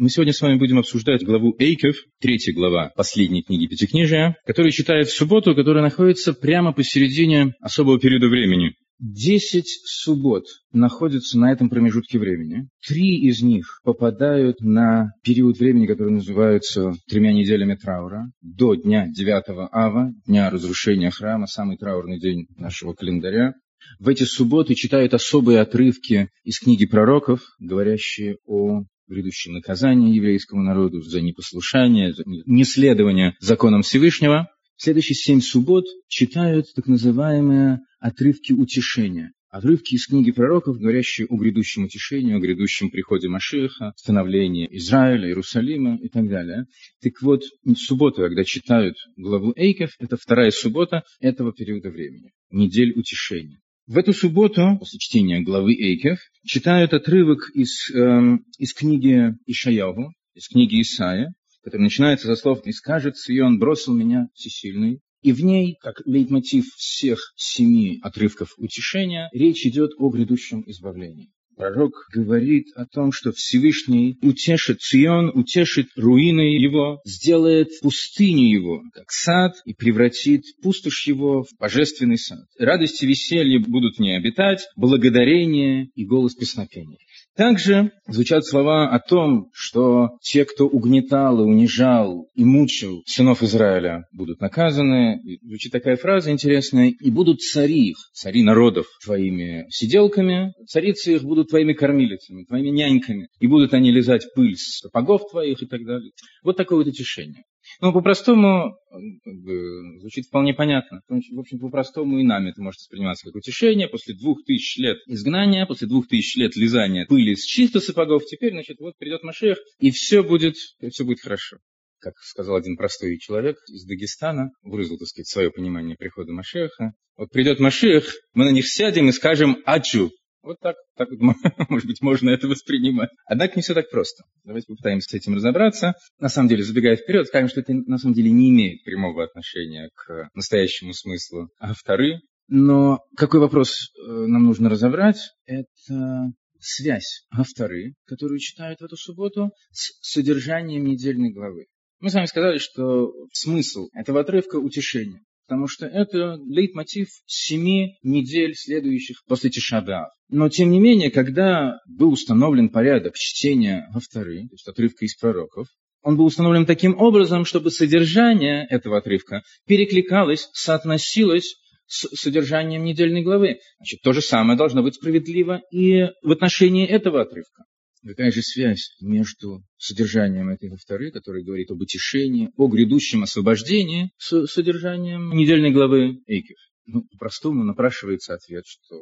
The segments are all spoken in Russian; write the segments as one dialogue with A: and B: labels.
A: Мы сегодня с вами будем обсуждать главу Эйков, третья глава последней книги Пятикнижия, которую читает в субботу, которая находится прямо посередине особого периода времени. Десять суббот находятся на этом промежутке времени. Три из них попадают на период времени, который называется тремя неделями траура, до дня 9 ава, дня разрушения храма, самый траурный день нашего календаря. В эти субботы читают особые отрывки из книги пророков, говорящие о грядущем наказании еврейскому народу за непослушание, за неследование законам Всевышнего. Следующие семь суббот читают так называемые отрывки утешения. Отрывки из книги пророков, говорящие о грядущем утешении, о грядущем приходе Машиха, становлении Израиля, Иерусалима и так далее. Так вот, суббота, когда читают главу Эйков, это вторая суббота этого периода времени, недель утешения. В эту субботу, после чтения главы Эйкев, читают отрывок из, э, из книги Ишаяху, из книги Исаия, который начинается со слов «И скажет Сион, бросил меня всесильный». И в ней, как лейтмотив всех семи отрывков утешения, речь идет о грядущем избавлении. Пророк говорит о том, что Всевышний утешит Цион, утешит руины его, сделает пустыню его, как сад, и превратит пустошь его в божественный сад. Радость и веселье будут в ней обитать, благодарение и голос песнопения. Также звучат слова о том, что те, кто угнетал и унижал и мучил сынов Израиля, будут наказаны. И звучит такая фраза интересная. «И будут цари их, цари народов, твоими сиделками, царицы их будут твоими кормилицами, твоими няньками, и будут они лизать пыль с сапогов твоих» и так далее. Вот такое вот утешение. Ну, по-простому, бы, звучит вполне понятно. В общем, по-простому и нами это может восприниматься как утешение. После двух тысяч лет изгнания, после двух тысяч лет лизания пыли с чисто сапогов, теперь, значит, вот придет Машех, и все будет, и все будет хорошо. Как сказал один простой человек из Дагестана, выразил, так сказать, свое понимание прихода Машеха. Вот придет Машех, мы на них сядем и скажем «Ачу», вот так, так может быть, можно это воспринимать. Однако не все так просто. Давайте попытаемся с этим разобраться. На самом деле, забегая вперед, скажем, что это на самом деле не имеет прямого отношения к настоящему смыслу авторы. Но какой вопрос э, нам нужно разобрать? Это связь авторы, которую читают в эту субботу, с содержанием недельной главы. Мы с вами сказали, что смысл этого отрывка – утешение потому что это лейтмотив семи недель, следующих после Тишабиав. Но, тем не менее, когда был установлен порядок чтения Гавторы, то есть отрывка из пророков, он был установлен таким образом, чтобы содержание этого отрывка перекликалось, соотносилось с содержанием недельной главы. Значит, то же самое должно быть справедливо и в отношении этого отрывка. Какая же связь между содержанием этой второй, который говорит об утешении, о грядущем освобождении, с содержанием недельной главы Эйкев? Ну, по-простому напрашивается ответ, что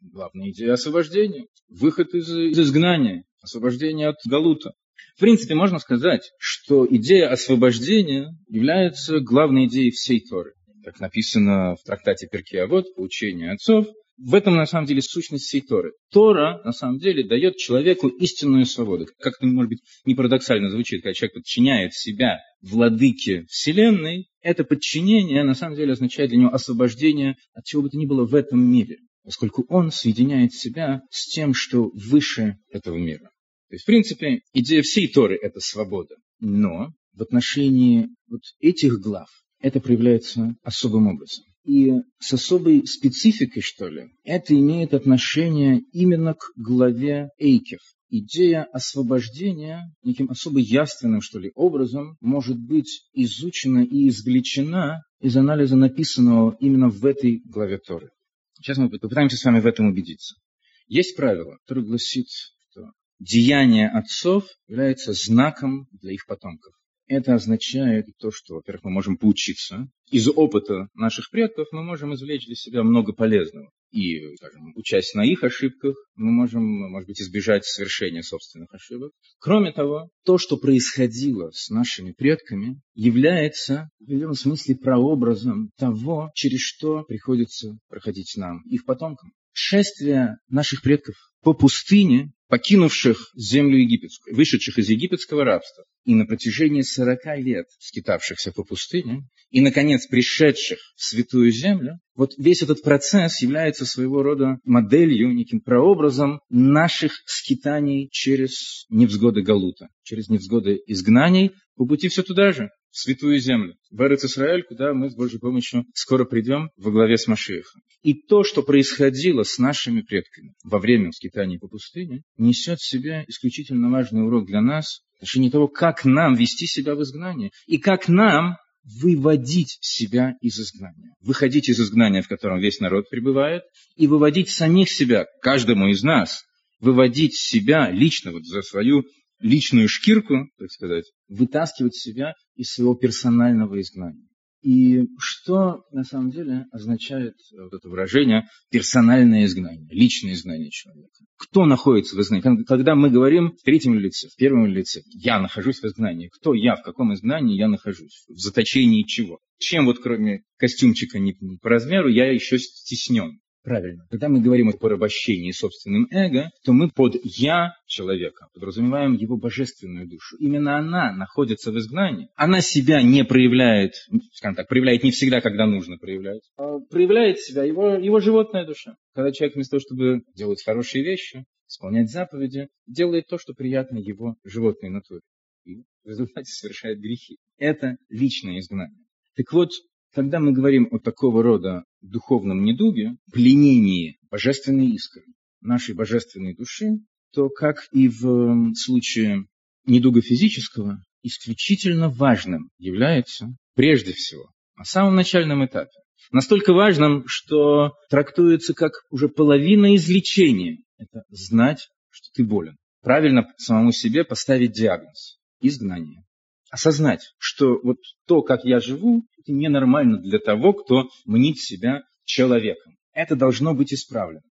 A: главная идея освобождения, выход из, из изгнания, освобождение от Галута. В принципе, можно сказать, что идея освобождения является главной идеей всей Торы. Как написано в трактате Перкиавод, поучение отцов, в этом, на самом деле, сущность всей Торы. Тора, на самом деле, дает человеку истинную свободу. Как это, может быть, не парадоксально звучит, когда человек подчиняет себя владыке Вселенной, это подчинение, на самом деле, означает для него освобождение от чего бы то ни было в этом мире, поскольку он соединяет себя с тем, что выше этого мира. То есть, в принципе, идея всей Торы – это свобода. Но в отношении вот этих глав это проявляется особым образом. И с особой спецификой, что ли, это имеет отношение именно к главе Эйкев. Идея освобождения неким особо явственным, что ли, образом может быть изучена и извлечена из анализа написанного именно в этой главе Торы. Сейчас мы попытаемся с вами в этом убедиться. Есть правило, которое гласит, что деяние отцов является знаком для их потомков. Это означает то, что, во-первых, мы можем поучиться. Из опыта наших предков мы можем извлечь для себя много полезного. И, скажем, учась на их ошибках, мы можем, может быть, избежать совершения собственных ошибок. Кроме того, то, что происходило с нашими предками, является, в определенном смысле, прообразом того, через что приходится проходить нам, их потомкам. Шествие наших предков по пустыне покинувших землю египетскую, вышедших из египетского рабства, и на протяжении сорока лет скитавшихся по пустыне, и, наконец, пришедших в святую землю, вот весь этот процесс является своего рода моделью, неким прообразом наших скитаний через невзгоды Галута, через невзгоды изгнаний, по пути все туда же, святую землю, в Эрец Исраэль, куда мы с Божьей помощью скоро придем во главе с Машиехом. И то, что происходило с нашими предками во время скитания по пустыне, несет в себе исключительно важный урок для нас в отношении того, как нам вести себя в изгнании и как нам выводить себя из изгнания. Выходить из изгнания, в котором весь народ пребывает, и выводить самих себя, каждому из нас, выводить себя лично вот за свою личную шкирку, так сказать, вытаскивать себя из своего персонального изгнания. И что на самом деле означает вот это выражение персональное изгнание, личное изгнание человека? Кто находится в изгнании? Когда мы говорим в третьем лице, в первом лице, я нахожусь в изгнании. Кто я, в каком изгнании я нахожусь? В заточении чего? Чем вот кроме костюмчика не по размеру я еще стеснен? Правильно. Когда мы говорим о порабощении собственным эго, то мы под «я» человека подразумеваем его божественную душу. Именно она находится в изгнании. Она себя не проявляет, скажем так, проявляет не всегда, когда нужно проявлять, а проявляет себя его, его животная душа. Когда человек вместо того, чтобы делать хорошие вещи, исполнять заповеди, делает то, что приятно его животной натуре. И в результате совершает грехи. Это личное изгнание. Так вот, когда мы говорим о такого рода духовном недуге, пленении божественной искры, нашей божественной души, то, как и в случае недуга физического, исключительно важным является, прежде всего, на самом начальном этапе, настолько важным, что трактуется как уже половина излечения. Это знать, что ты болен. Правильно самому себе поставить диагноз – изгнание осознать, что вот то, как я живу, это ненормально для того, кто мнит себя человеком. Это должно быть исправлено.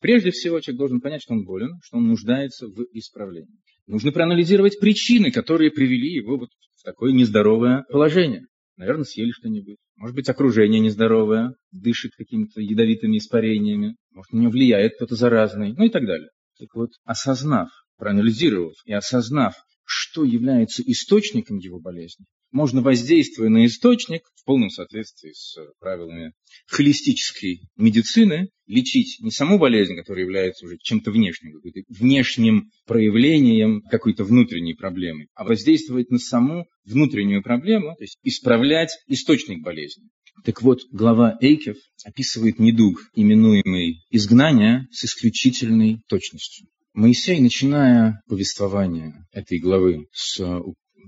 A: Прежде всего, человек должен понять, что он болен, что он нуждается в исправлении. Нужно проанализировать причины, которые привели его вот в такое нездоровое положение. Наверное, съели что-нибудь. Может быть, окружение нездоровое, дышит какими-то ядовитыми испарениями. Может, на него влияет кто-то заразный, ну и так далее. Так вот, осознав, проанализировав и осознав, что является источником его болезни, можно, воздействуя на источник, в полном соответствии с правилами холистической медицины, лечить не саму болезнь, которая является уже чем-то внешним, внешним проявлением какой-то внутренней проблемы, а воздействовать на саму внутреннюю проблему, то есть исправлять источник болезни. Так вот, глава Эйкев описывает недуг, именуемый изгнание, с исключительной точностью. Моисей, начиная повествование этой главы с э,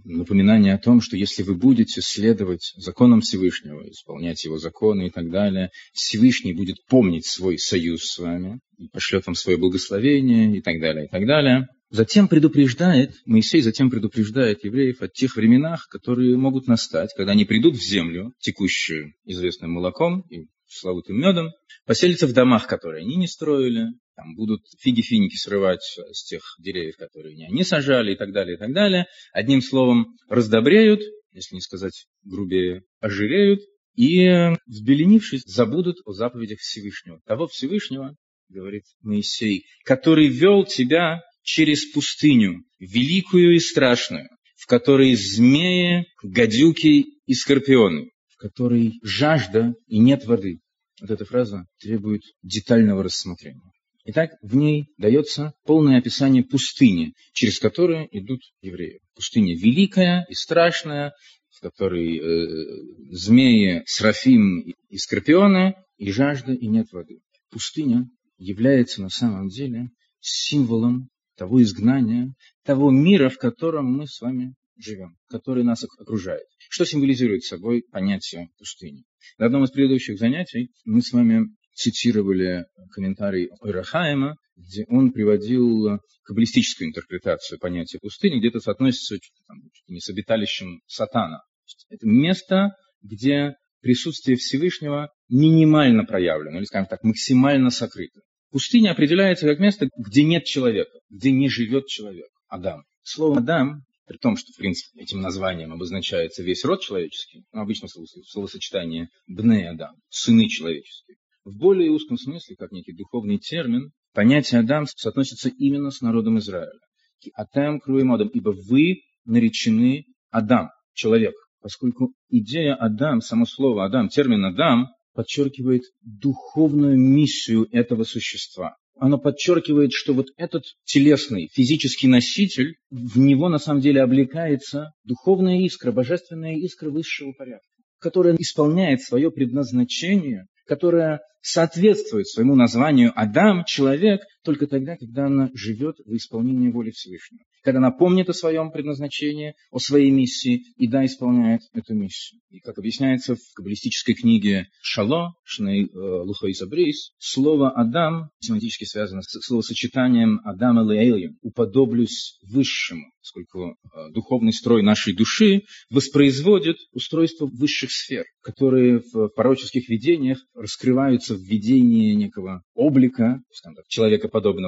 A: напоминания о том, что если вы будете следовать законам Всевышнего, исполнять его законы и так далее, Всевышний будет помнить свой союз с вами, и пошлет вам свое благословение и так далее, и так далее. Затем предупреждает, Моисей затем предупреждает евреев о тех временах, которые могут настать, когда они придут в землю, текущую известным молоком и славутым медом, поселятся в домах, которые они не строили, там будут фиги-финики срывать с тех деревьев, которые не они сажали и так далее, и так далее. Одним словом, раздобреют, если не сказать грубее, ожиреют, и, взбеленившись, забудут о заповедях Всевышнего. Того Всевышнего, говорит Моисей, который вел тебя через пустыню, великую и страшную, в которой змеи, гадюки и скорпионы, в которой жажда и нет воды. Вот эта фраза требует детального рассмотрения. Итак, в ней дается полное описание пустыни, через которую идут евреи. Пустыня великая и страшная, в которой э, змеи, срафим и скорпионы, и жажда, и нет воды. Пустыня является на самом деле символом того изгнания, того мира, в котором мы с вами живем, который нас окружает. Что символизирует собой понятие пустыни? На одном из предыдущих занятий мы с вами цитировали комментарий Ойрахаема, где он приводил каббалистическую интерпретацию понятия пустыни, где это соотносится там, не с обиталищем сатана. Это место, где присутствие Всевышнего минимально проявлено, или, скажем так, максимально сокрыто. Пустыня определяется как место, где нет человека, где не живет человек, Адам. Слово «Адам» при том, что, в принципе, этим названием обозначается весь род человеческий, ну, обычно словосочетание «бне Адам», «сыны человеческие», в более узком смысле, как некий духовный термин, понятие Адам соотносится именно с народом Израиля. Атем круем Адам, ибо вы наречены Адам, человек. Поскольку идея Адам, само слово Адам, термин Адам, подчеркивает духовную миссию этого существа. Оно подчеркивает, что вот этот телесный, физический носитель, в него на самом деле облекается духовная искра, божественная искра высшего порядка, которая исполняет свое предназначение, которая соответствует своему названию Адам, человек, только тогда, когда она живет в исполнении воли Всевышнего. Когда она помнит о своем предназначении, о своей миссии, и да, исполняет эту миссию. И как объясняется в каббалистической книге Шало, Шней э, Лухой Забрейс, слово Адам семантически связано с словосочетанием Адам и Лейльем, уподоблюсь высшему, поскольку э, духовный строй нашей души воспроизводит устройство высших сфер, которые в пророческих видениях раскрываются в видении некого облика, скажем так,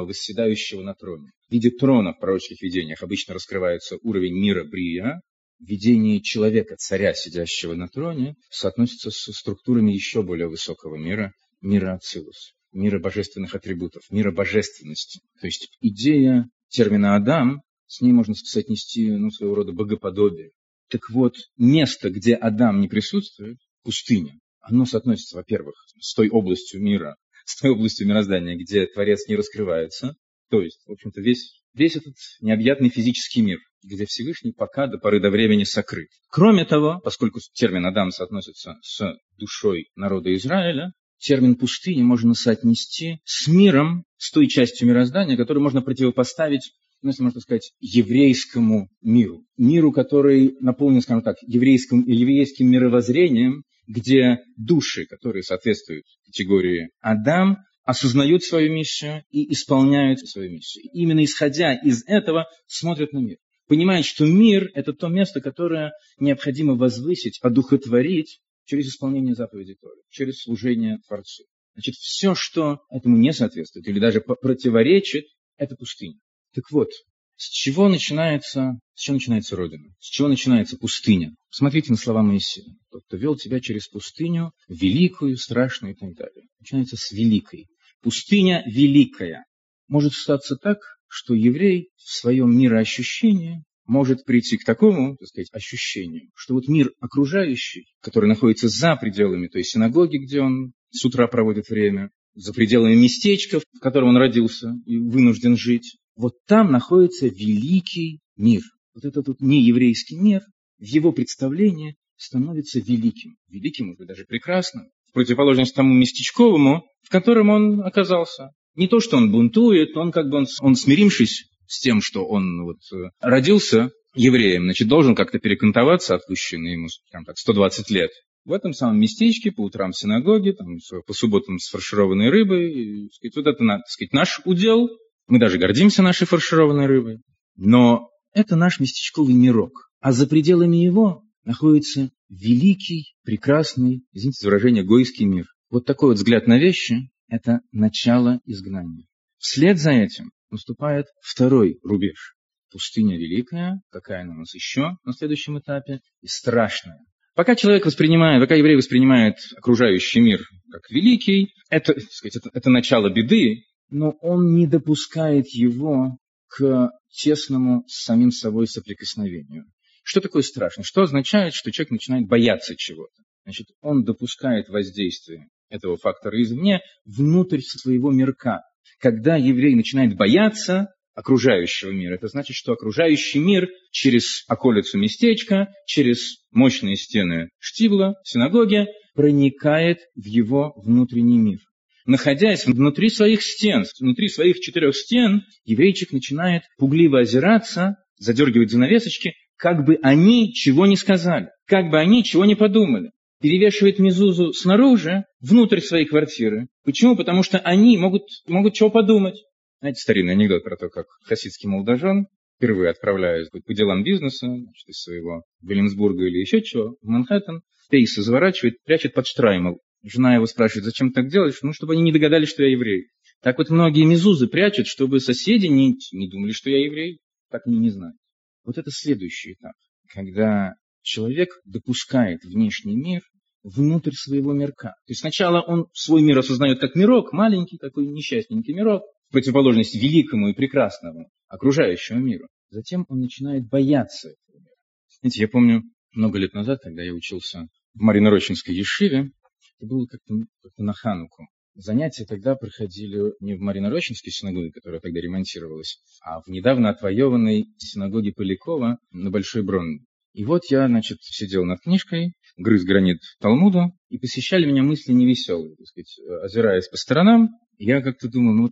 A: восседающего на троне. В виде трона в пророческих видениях обычно раскрывается уровень мира Брия, видение человека, царя, сидящего на троне, соотносится с структурами еще более высокого мира, мира Ацилус, мира божественных атрибутов, мира божественности. То есть идея термина «Адам», с ней можно соотнести ну, своего рода богоподобие. Так вот, место, где Адам не присутствует, пустыня, оно соотносится, во-первых, с той областью мира, с той областью мироздания, где Творец не раскрывается, то есть, в общем-то, весь, весь этот необъятный физический мир, где Всевышний пока до поры до времени сокрыт. Кроме того, поскольку термин Адам соотносится с душой народа Израиля, термин пустыни можно соотнести с миром, с той частью мироздания, которую можно противопоставить если можно сказать, еврейскому миру. Миру, который наполнен, скажем так, еврейским, еврейским мировоззрением, где души, которые соответствуют категории Адам, осознают свою миссию и исполняют свою миссию. Именно исходя из этого смотрят на мир. Понимают, что мир – это то место, которое необходимо возвысить, одухотворить через исполнение заповедей Торы, через служение Творцу. Значит, все, что этому не соответствует или даже противоречит, это пустыня. Так вот, с чего начинается, с чего начинается Родина? С чего начинается пустыня? Смотрите на слова Моисея. Тот, кто вел тебя через пустыню, великую, страшную и так далее. Начинается с великой. Пустыня великая. Может статься так, что еврей в своем мироощущении может прийти к такому, так сказать, ощущению, что вот мир окружающий, который находится за пределами той синагоги, где он с утра проводит время, за пределами местечка, в котором он родился и вынужден жить, вот там находится великий мир. Вот этот вот нееврейский мир в его представлении становится великим. Великим, может быть, даже прекрасным. В противоположность тому местечковому, в котором он оказался. Не то, что он бунтует, он как бы, он, он смирившись с тем, что он вот э, родился евреем, значит, должен как-то перекантоваться, отпущенный ему, скажем так, 120 лет. В этом самом местечке, по утрам в синагоге, там, по субботам с фаршированной рыбой, и, сказать, вот это, так сказать, наш удел, мы даже гордимся нашей фаршированной рыбой. Но это наш местечковый мирок. А за пределами его находится великий, прекрасный, извините за выражение, гойский мир. Вот такой вот взгляд на вещи – это начало изгнания. Вслед за этим наступает второй рубеж. Пустыня великая, какая она у нас еще на следующем этапе, и страшная. Пока человек воспринимает, пока еврей воспринимает окружающий мир как великий, это, сказать, это, это начало беды, но он не допускает его к тесному с самим собой соприкосновению. Что такое страшно? Что означает, что человек начинает бояться чего-то? Значит, он допускает воздействие этого фактора извне внутрь своего мирка. Когда еврей начинает бояться окружающего мира, это значит, что окружающий мир через околицу местечка, через мощные стены штибла, синагоги, проникает в его внутренний мир находясь внутри своих стен, внутри своих четырех стен, еврейчик начинает пугливо озираться, задергивать занавесочки, как бы они чего не сказали, как бы они чего не подумали. Перевешивает Мизузу снаружи, внутрь своей квартиры. Почему? Потому что они могут, могут чего подумать. Знаете, старинный анекдот про то, как хасидский молодожен, впервые отправляясь по делам бизнеса, значит, из своего Вильямсбурга или еще чего, в Манхэттен, пейсы заворачивает, прячет под штраймл Жена его спрашивает, зачем так делаешь? Ну, чтобы они не догадались, что я еврей. Так вот многие мезузы прячут, чтобы соседи не, не думали, что я еврей. Так они не знают. Вот это следующий этап, когда человек допускает внешний мир внутрь своего мирка. То есть сначала он свой мир осознает как мирок, маленький такой несчастненький мирок, в противоположность великому и прекрасному окружающему миру. Затем он начинает бояться этого мира. Знаете, я помню много лет назад, когда я учился в Маринорощинской Ешиве, это было как-то как на Хануку. Занятия тогда проходили не в Маринорощинской синагоге, которая тогда ремонтировалась, а в недавно отвоеванной синагоге Полякова на Большой Брон. И вот я, значит, сидел над книжкой, грыз гранит Талмуда, и посещали меня мысли невеселые, так сказать, озираясь по сторонам, я как-то думал, ну,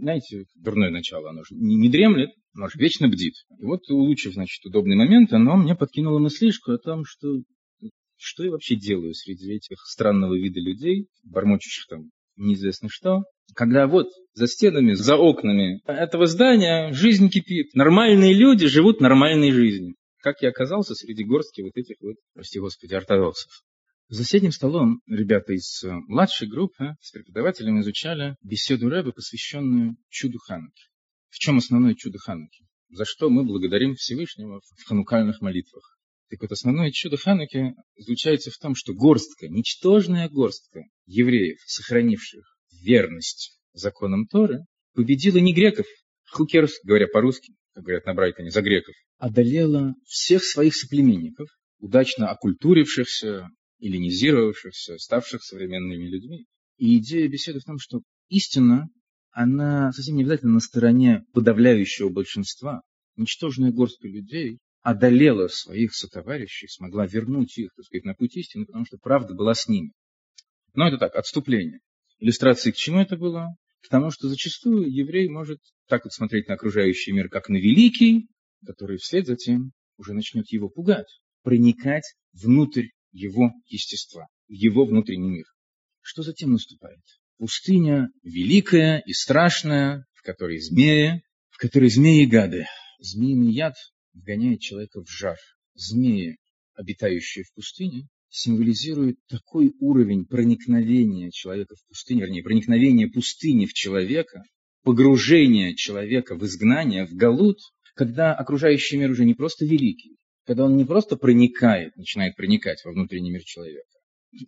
A: знаете, дурное начало, оно же не, не дремлет, оно же вечно бдит. И вот, улучшив, значит, удобный момент, оно мне подкинуло мыслишку о том, что что я вообще делаю среди этих странного вида людей, бормочущих там неизвестно что, когда вот за стенами, за окнами этого здания жизнь кипит. Нормальные люди живут нормальной жизнью. Как я оказался среди горстки вот этих вот, прости господи, ортодоксов. За соседним столом ребята из э, младшей группы с преподавателем изучали беседу Рэба, посвященную чуду Хануки. В чем основное чудо Хануки? За что мы благодарим Всевышнего в ханукальных молитвах. Так вот, основное чудо Хануки заключается в том, что горстка, ничтожная горстка евреев, сохранивших верность законам Торы, победила не греков, хукерс, говоря по-русски, как говорят на Брайтоне, за греков, одолела всех своих соплеменников, удачно окультурившихся, эллинизировавшихся, ставших современными людьми. И идея беседы в том, что истина, она совсем не обязательно на стороне подавляющего большинства. Ничтожная горстка людей одолела своих сотоварищей, смогла вернуть их, так сказать, на путь истины, потому что правда была с ними. Но это так, отступление. Иллюстрации к чему это было? К тому, что зачастую еврей может так вот смотреть на окружающий мир, как на великий, который вслед за тем уже начнет его пугать, проникать внутрь его естества, в его внутренний мир. Что затем наступает? Пустыня великая и страшная, в которой змеи, в которой змеи и гады. Змеиный яд вгоняет человека в жар. Змеи, обитающие в пустыне, символизируют такой уровень проникновения человека в пустыню, вернее, проникновения пустыни в человека, погружения человека в изгнание, в галут, когда окружающий мир уже не просто великий, когда он не просто проникает, начинает проникать во внутренний мир человека.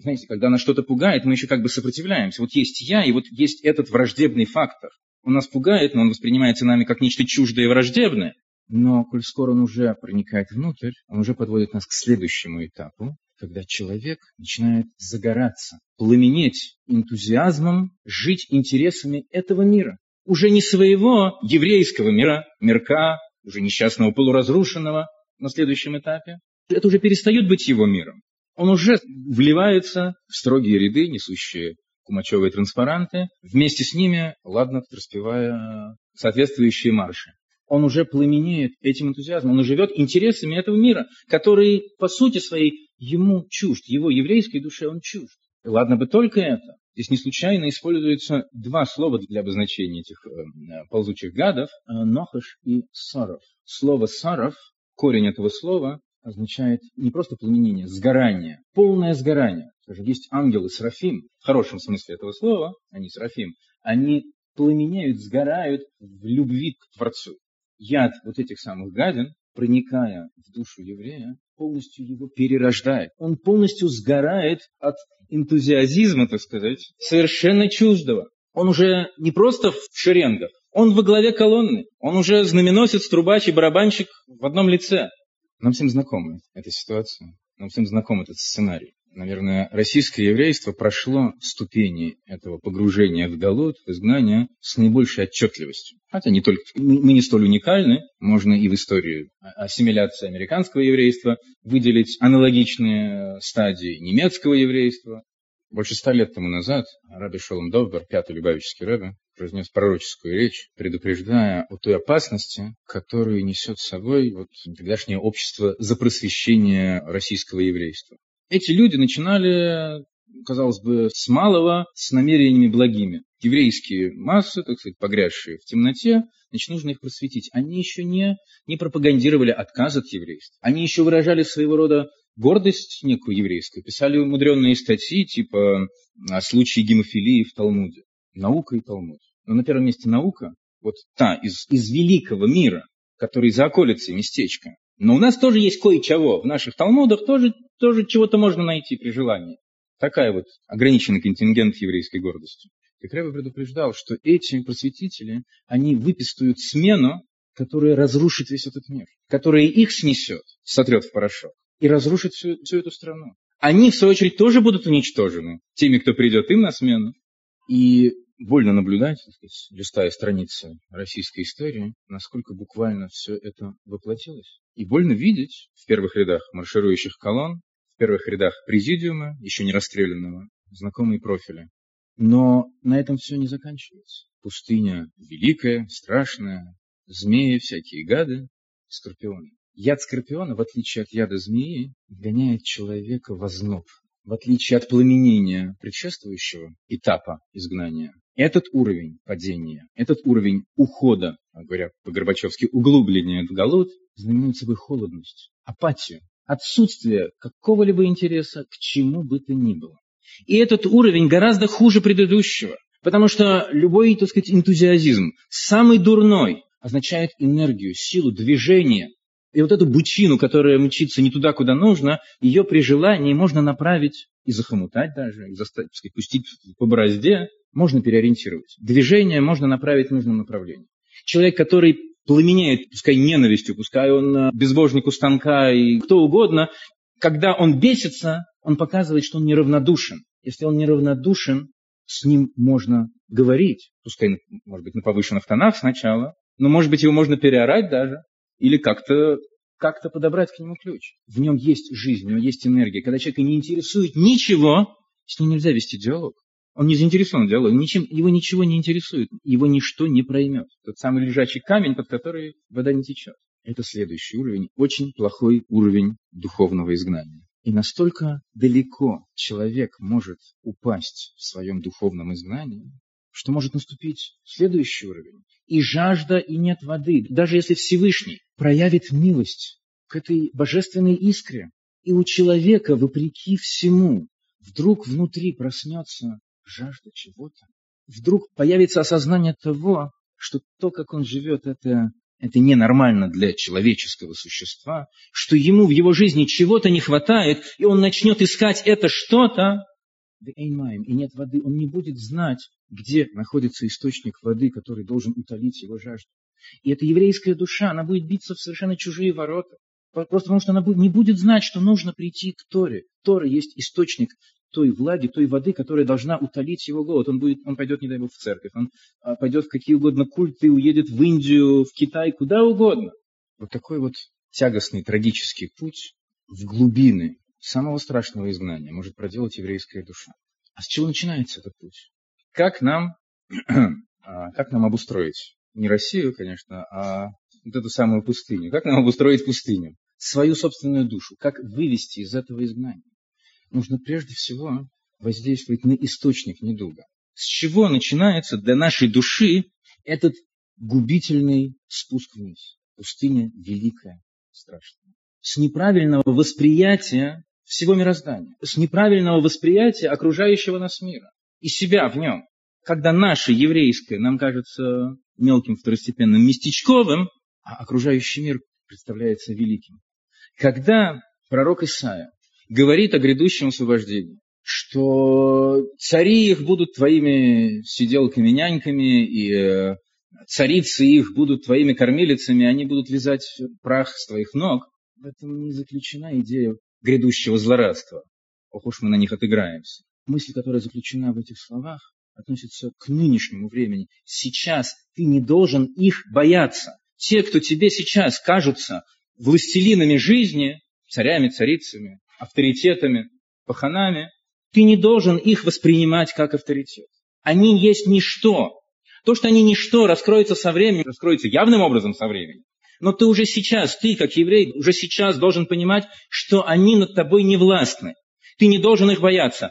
A: Знаете, когда нас что-то пугает, мы еще как бы сопротивляемся. Вот есть я, и вот есть этот враждебный фактор. Он нас пугает, но он воспринимается нами как нечто чуждое и враждебное. Но, коль скоро он уже проникает внутрь, он уже подводит нас к следующему этапу, когда человек начинает загораться, пламенеть энтузиазмом, жить интересами этого мира. Уже не своего еврейского мира, мирка, уже несчастного полуразрушенного, на следующем этапе, это уже перестает быть его миром. Он уже вливается в строгие ряды, несущие кумачевые транспаранты, вместе с ними, ладно, распевая соответствующие марши. Он уже пламенеет этим энтузиазмом, он живет интересами этого мира, который, по сути своей, ему чужд, его еврейской душе он чужд. И ладно бы только это. Здесь не случайно используются два слова для обозначения этих э, ползучих гадов – нохаш и саров. Слово саров корень этого слова означает не просто пламенение, сгорание, полное сгорание. Скажем, есть ангелы Серафим, в хорошем смысле этого слова, они Серафим, они пламенеют, сгорают в любви к Творцу. Яд вот этих самых гадин, проникая в душу еврея, полностью его перерождает. Он полностью сгорает от энтузиазма, так сказать, совершенно чуждого. Он уже не просто в шеренгах, он во главе колонны. Он уже знаменосец, трубач и барабанщик в одном лице. Нам всем знакома эта ситуация. Нам всем знаком этот сценарий. Наверное, российское еврейство прошло ступени этого погружения в голод, в изгнание с наибольшей отчетливостью. Хотя не только мы не столь уникальны, можно и в истории ассимиляции американского еврейства выделить аналогичные стадии немецкого еврейства. Больше ста лет тому назад Раби Шолом Довбер, пятый Любавический Рэбе, произнес пророческую речь, предупреждая о той опасности, которую несет с собой вот тогдашнее общество за просвещение российского еврейства. Эти люди начинали, казалось бы, с малого, с намерениями благими. Еврейские массы, так сказать, погрязшие в темноте, значит, нужно их просветить. Они еще не, не пропагандировали отказ от еврейства. Они еще выражали своего рода гордость некую еврейскую, писали умудренные статьи, типа о случае гемофилии в Талмуде. Наука и Талмуд. Но на первом месте наука, вот та из, из великого мира, который за околицей местечко. Но у нас тоже есть кое-чего. В наших Талмудах тоже, тоже чего-то можно найти при желании. Такая вот ограниченный контингент еврейской гордости. Так Рэбе предупреждал, что эти просветители, они выпистуют смену, которая разрушит весь этот мир, которая их снесет, сотрет в порошок и разрушит всю, всю эту страну. Они, в свою очередь, тоже будут уничтожены теми, кто придет им на смену. И больно наблюдать, так сказать, листая страницы российской истории, насколько буквально все это воплотилось. И больно видеть в первых рядах марширующих колонн, в первых рядах президиума, еще не расстрелянного, знакомые профили. Но на этом все не заканчивается. Пустыня великая, страшная, змеи, всякие гады, скорпионы. Яд скорпиона, в отличие от яда змеи, гоняет человека в озноб. В отличие от пламенения предшествующего этапа изгнания, этот уровень падения, этот уровень ухода, говоря по-горбачевски, углубления в голод, знаменует собой холодность, апатию, отсутствие какого-либо интереса к чему бы то ни было. И этот уровень гораздо хуже предыдущего, потому что любой, так сказать, энтузиазм, самый дурной, означает энергию, силу, движение. И вот эту бучину, которая мчится не туда, куда нужно, ее при желании можно направить и захомутать даже, и заставить, сказать, пустить по борозде, можно переориентировать. Движение можно направить в нужном направлении. Человек, который пламенеет, пускай ненавистью, пускай он э, безбожник у станка и кто угодно, когда он бесится, он показывает, что он неравнодушен. Если он неравнодушен, с ним можно говорить, пускай, может быть, на повышенных тонах сначала, но, может быть, его можно переорать даже, или как-то как подобрать к нему ключ. В нем есть жизнь, в нем есть энергия. Когда человека не интересует ничего, с ним нельзя вести диалог. Он не заинтересован в диалоге, ничем, его ничего не интересует, его ничто не проймет. Тот самый лежачий камень, под который вода не течет. Это следующий уровень, очень плохой уровень духовного изгнания. И настолько далеко человек может упасть в своем духовном изгнании, что может наступить следующий уровень. И жажда, и нет воды. Даже если Всевышний проявит милость к этой божественной искре, и у человека, вопреки всему, вдруг внутри проснется жажда чего-то, вдруг появится осознание того, что то, как он живет, это это ненормально для человеческого существа, что ему в его жизни чего-то не хватает, и он начнет искать это что-то, и нет воды, он не будет знать, где находится источник воды, который должен утолить его жажду. И эта еврейская душа, она будет биться в совершенно чужие ворота. Просто потому что она не будет знать, что нужно прийти к Торе. Тора есть источник той влаги, той воды, которая должна утолить его голод. Он, будет, он пойдет, не дай бог, в церковь, он а, пойдет в какие угодно культы, уедет в Индию, в Китай, куда угодно. Вот такой вот тягостный, трагический путь в глубины самого страшного изгнания может проделать еврейская душа. А с чего начинается этот путь? Как нам, а, как нам обустроить? Не Россию, конечно, а вот эту самую пустыню. Как нам обустроить пустыню? Свою собственную душу. Как вывести из этого изгнания? нужно прежде всего воздействовать на источник недуга. С чего начинается для нашей души этот губительный спуск вниз? Пустыня великая, страшная. С неправильного восприятия всего мироздания, с неправильного восприятия окружающего нас мира и себя в нем. Когда наше еврейское нам кажется мелким второстепенным местечковым, а окружающий мир представляется великим. Когда пророк Исаия говорит о грядущем освобождении, что цари их будут твоими сиделками-няньками, и э, царицы их будут твоими кормилицами, они будут вязать прах с твоих ног. В этом не заключена идея грядущего злорадства. Ох уж мы на них отыграемся. Мысль, которая заключена в этих словах, относится к нынешнему времени. Сейчас ты не должен их бояться. Те, кто тебе сейчас кажутся властелинами жизни, царями, царицами, авторитетами, паханами, ты не должен их воспринимать как авторитет. Они есть ничто. То, что они ничто, раскроется со временем, раскроется явным образом со временем. Но ты уже сейчас, ты как еврей, уже сейчас должен понимать, что они над тобой не властны. Ты не должен их бояться.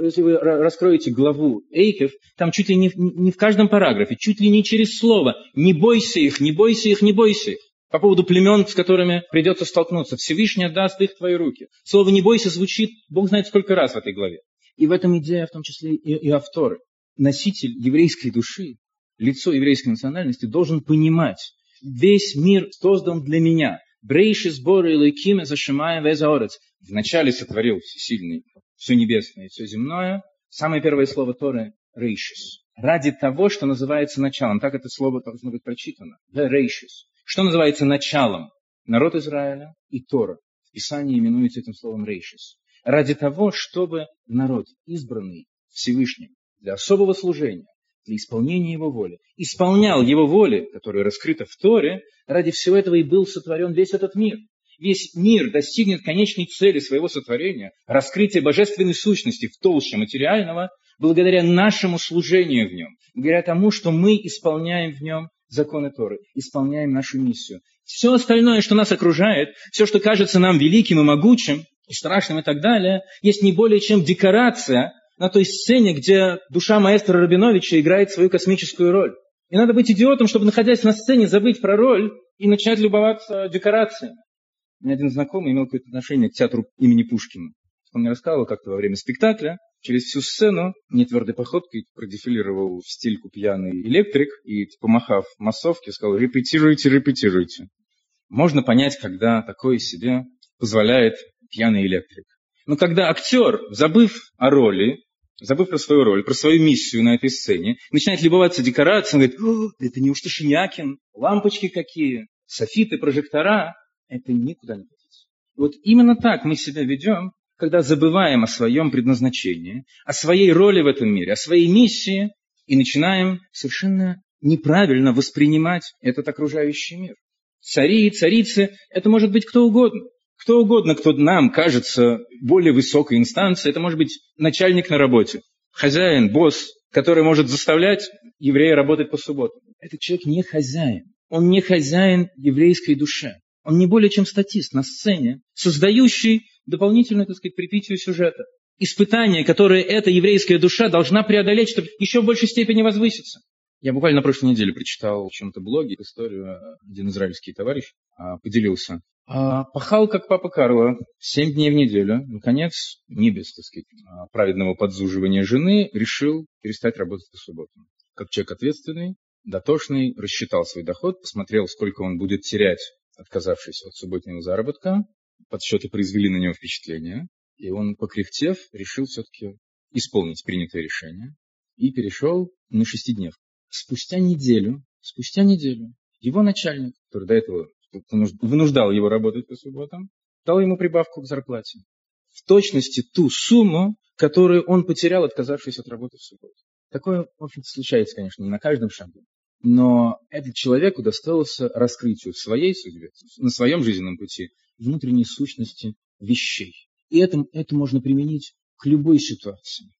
A: Если вы раскроете главу Эйкев, там чуть ли не, не в каждом параграфе, чуть ли не через слово «не бойся их, не бойся их, не бойся их» по поводу племен, с которыми придется столкнуться. Всевышний отдаст их в твои руки. Слово «не бойся» звучит, Бог знает сколько раз в этой главе. И в этом идея, в том числе и, и авторы. Носитель еврейской души, лицо еврейской национальности должен понимать, весь мир создан для меня. Брейши сборы Элайкима зашимая везаорец. Вначале сотворил всесильный все небесное и все земное. Самое первое слово Торы – рейшис. ради того, что называется началом. Так это слово должно быть прочитано. Veracious. Что называется началом? Народ Израиля и Тора. В Писании именуется этим словом рейшис. Ради того, чтобы народ, избранный Всевышним для особого служения, для исполнения Его воли, исполнял Его воли, которая раскрыта в Торе, ради всего этого и был сотворен весь этот мир. Весь мир достигнет конечной цели своего сотворения, раскрытия божественной сущности в толще материального, благодаря нашему служению в нем, благодаря тому, что мы исполняем в нем законы Торы, исполняем нашу миссию. Все остальное, что нас окружает, все, что кажется нам великим и могучим, и страшным и так далее, есть не более чем декорация на той сцене, где душа маэстро Рабиновича играет свою космическую роль. И надо быть идиотом, чтобы, находясь на сцене, забыть про роль и начать любоваться декорациями. У меня один знакомый имел какое-то отношение к театру имени Пушкина. Он мне рассказывал как-то во время спектакля, через всю сцену нетвердой походкой продефилировал в стильку пьяный электрик и, помахав массовке, сказал «репетируйте, репетируйте». Можно понять, когда такое себе позволяет пьяный электрик. Но когда актер, забыв о роли, забыв про свою роль, про свою миссию на этой сцене, начинает любоваться декорацией, он говорит, это неужто Шинякин, лампочки какие, софиты, прожектора, это никуда не годится. Вот именно так мы себя ведем, когда забываем о своем предназначении, о своей роли в этом мире, о своей миссии, и начинаем совершенно неправильно воспринимать этот окружающий мир. Цари и царицы – это может быть кто угодно. Кто угодно, кто нам кажется более высокой инстанцией, это может быть начальник на работе, хозяин, босс, который может заставлять еврея работать по субботам. Этот человек не хозяин. Он не хозяин еврейской душе. Он не более чем статист на сцене, создающий дополнительную, так сказать, припитию сюжета. Испытание, которое эта еврейская душа должна преодолеть, чтобы еще в большей степени возвыситься. Я буквально на прошлой неделе прочитал в чем-то блоге историю, один израильский товарищ а, поделился. А, пахал, как папа Карло, семь дней в неделю. Наконец, не без, так сказать, а, праведного подзуживания жены, решил перестать работать по субботам. Как человек ответственный, дотошный, рассчитал свой доход, посмотрел, сколько он будет терять, отказавшись от субботнего заработка. Подсчеты произвели на него впечатление. И он, покряхтев, решил все-таки исполнить принятое решение и перешел на шестидневку. Спустя неделю, спустя неделю, его начальник, который до этого вынуждал его работать по субботам, дал ему прибавку к зарплате. В точности ту сумму, которую он потерял, отказавшись от работы в субботу. Такое, в общем-то, случается, конечно, не на каждом шагу. Но этот человек удостоился раскрытию в своей судьбе, на своем жизненном пути, внутренней сущности вещей. И это, это можно применить к любой ситуации.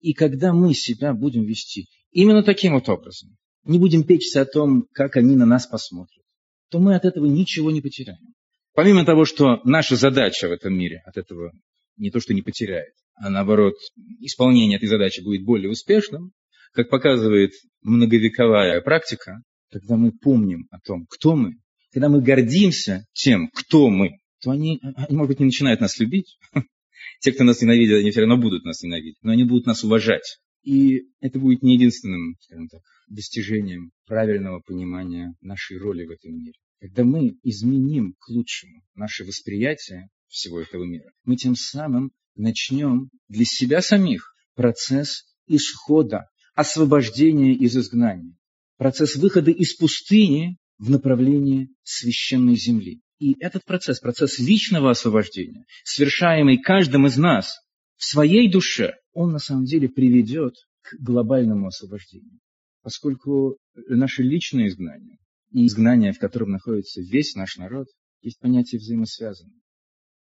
A: И когда мы себя будем вести именно таким вот образом, не будем печься о том, как они на нас посмотрят, то мы от этого ничего не потеряем. Помимо того, что наша задача в этом мире от этого не то, что не потеряет, а наоборот, исполнение этой задачи будет более успешным, как показывает многовековая практика, когда мы помним о том, кто мы, когда мы гордимся тем, кто мы, то они, они может быть, не начинают нас любить, те, кто нас ненавидит, они все равно будут нас ненавидеть, но они будут нас уважать. И это будет не единственным, скажем так, достижением правильного понимания нашей роли в этом мире. Когда мы изменим к лучшему наше восприятие всего этого мира, мы тем самым начнем для себя самих процесс исхода, освобождения из изгнания, процесс выхода из пустыни в направлении священной земли. И этот процесс, процесс личного освобождения, совершаемый каждым из нас в своей душе, он на самом деле приведет к глобальному освобождению. Поскольку наше личное изгнание и изгнание, в котором находится весь наш народ, есть понятие взаимосвязанное.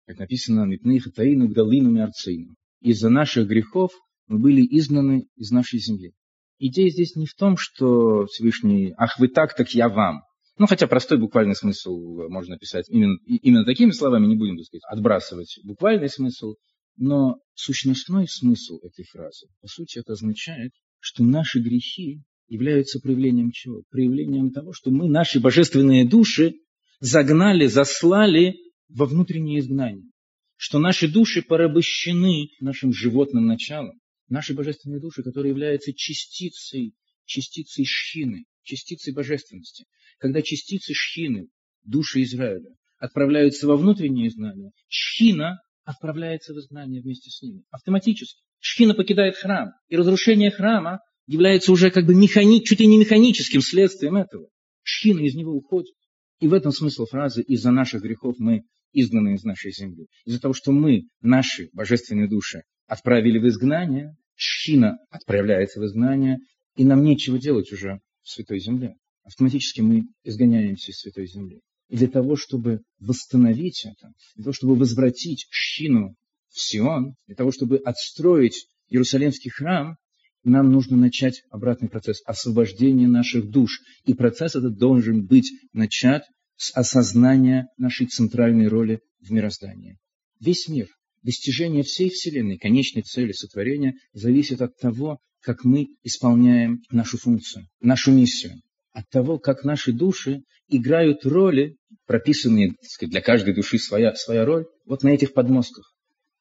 A: Как написано, «Мипнейха таину гдалину мярцину». Из-за наших грехов мы были изгнаны из нашей земли. Идея здесь не в том, что Всевышний «Ах, вы так, так я вам». Ну, хотя простой буквальный смысл можно написать именно, именно такими словами, не будем, так сказать, отбрасывать буквальный смысл, но сущностной смысл этой фразы, по сути, это означает, что наши грехи являются проявлением чего? Проявлением того, что мы наши божественные души загнали, заслали во внутреннее изгнание. Что наши души порабощены нашим животным началом. Наши божественные души, которые являются частицей, частицей шхины, частицей божественности. Когда частицы шхины, души Израиля, отправляются во внутреннее знание, шхина отправляется в изгнание вместе с ними. Автоматически. Шхина покидает храм. И разрушение храма является уже как бы механи... чуть ли не механическим следствием этого. Шхина из него уходит. И в этом смысл фразы «из-за наших грехов мы изгнаны из нашей земли». Из-за того, что мы, наши божественные души, отправили в изгнание, Шхина отправляется в изгнание, и нам нечего делать уже в Святой Земле. Автоматически мы изгоняемся из Святой Земли. И для того, чтобы восстановить это, для того, чтобы возвратить Шхину в Сион, для того, чтобы отстроить Иерусалимский храм, нам нужно начать обратный процесс освобождения наших душ. И процесс этот должен быть начат с осознания нашей центральной роли в мироздании. Весь мир, достижение всей Вселенной, конечной цели сотворения зависит от того, как мы исполняем нашу функцию, нашу миссию, от того, как наши души играют роли, прописанные сказать, для каждой души своя, своя роль, вот на этих подмостках.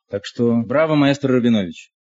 A: Так что браво, маэстро Рабинович.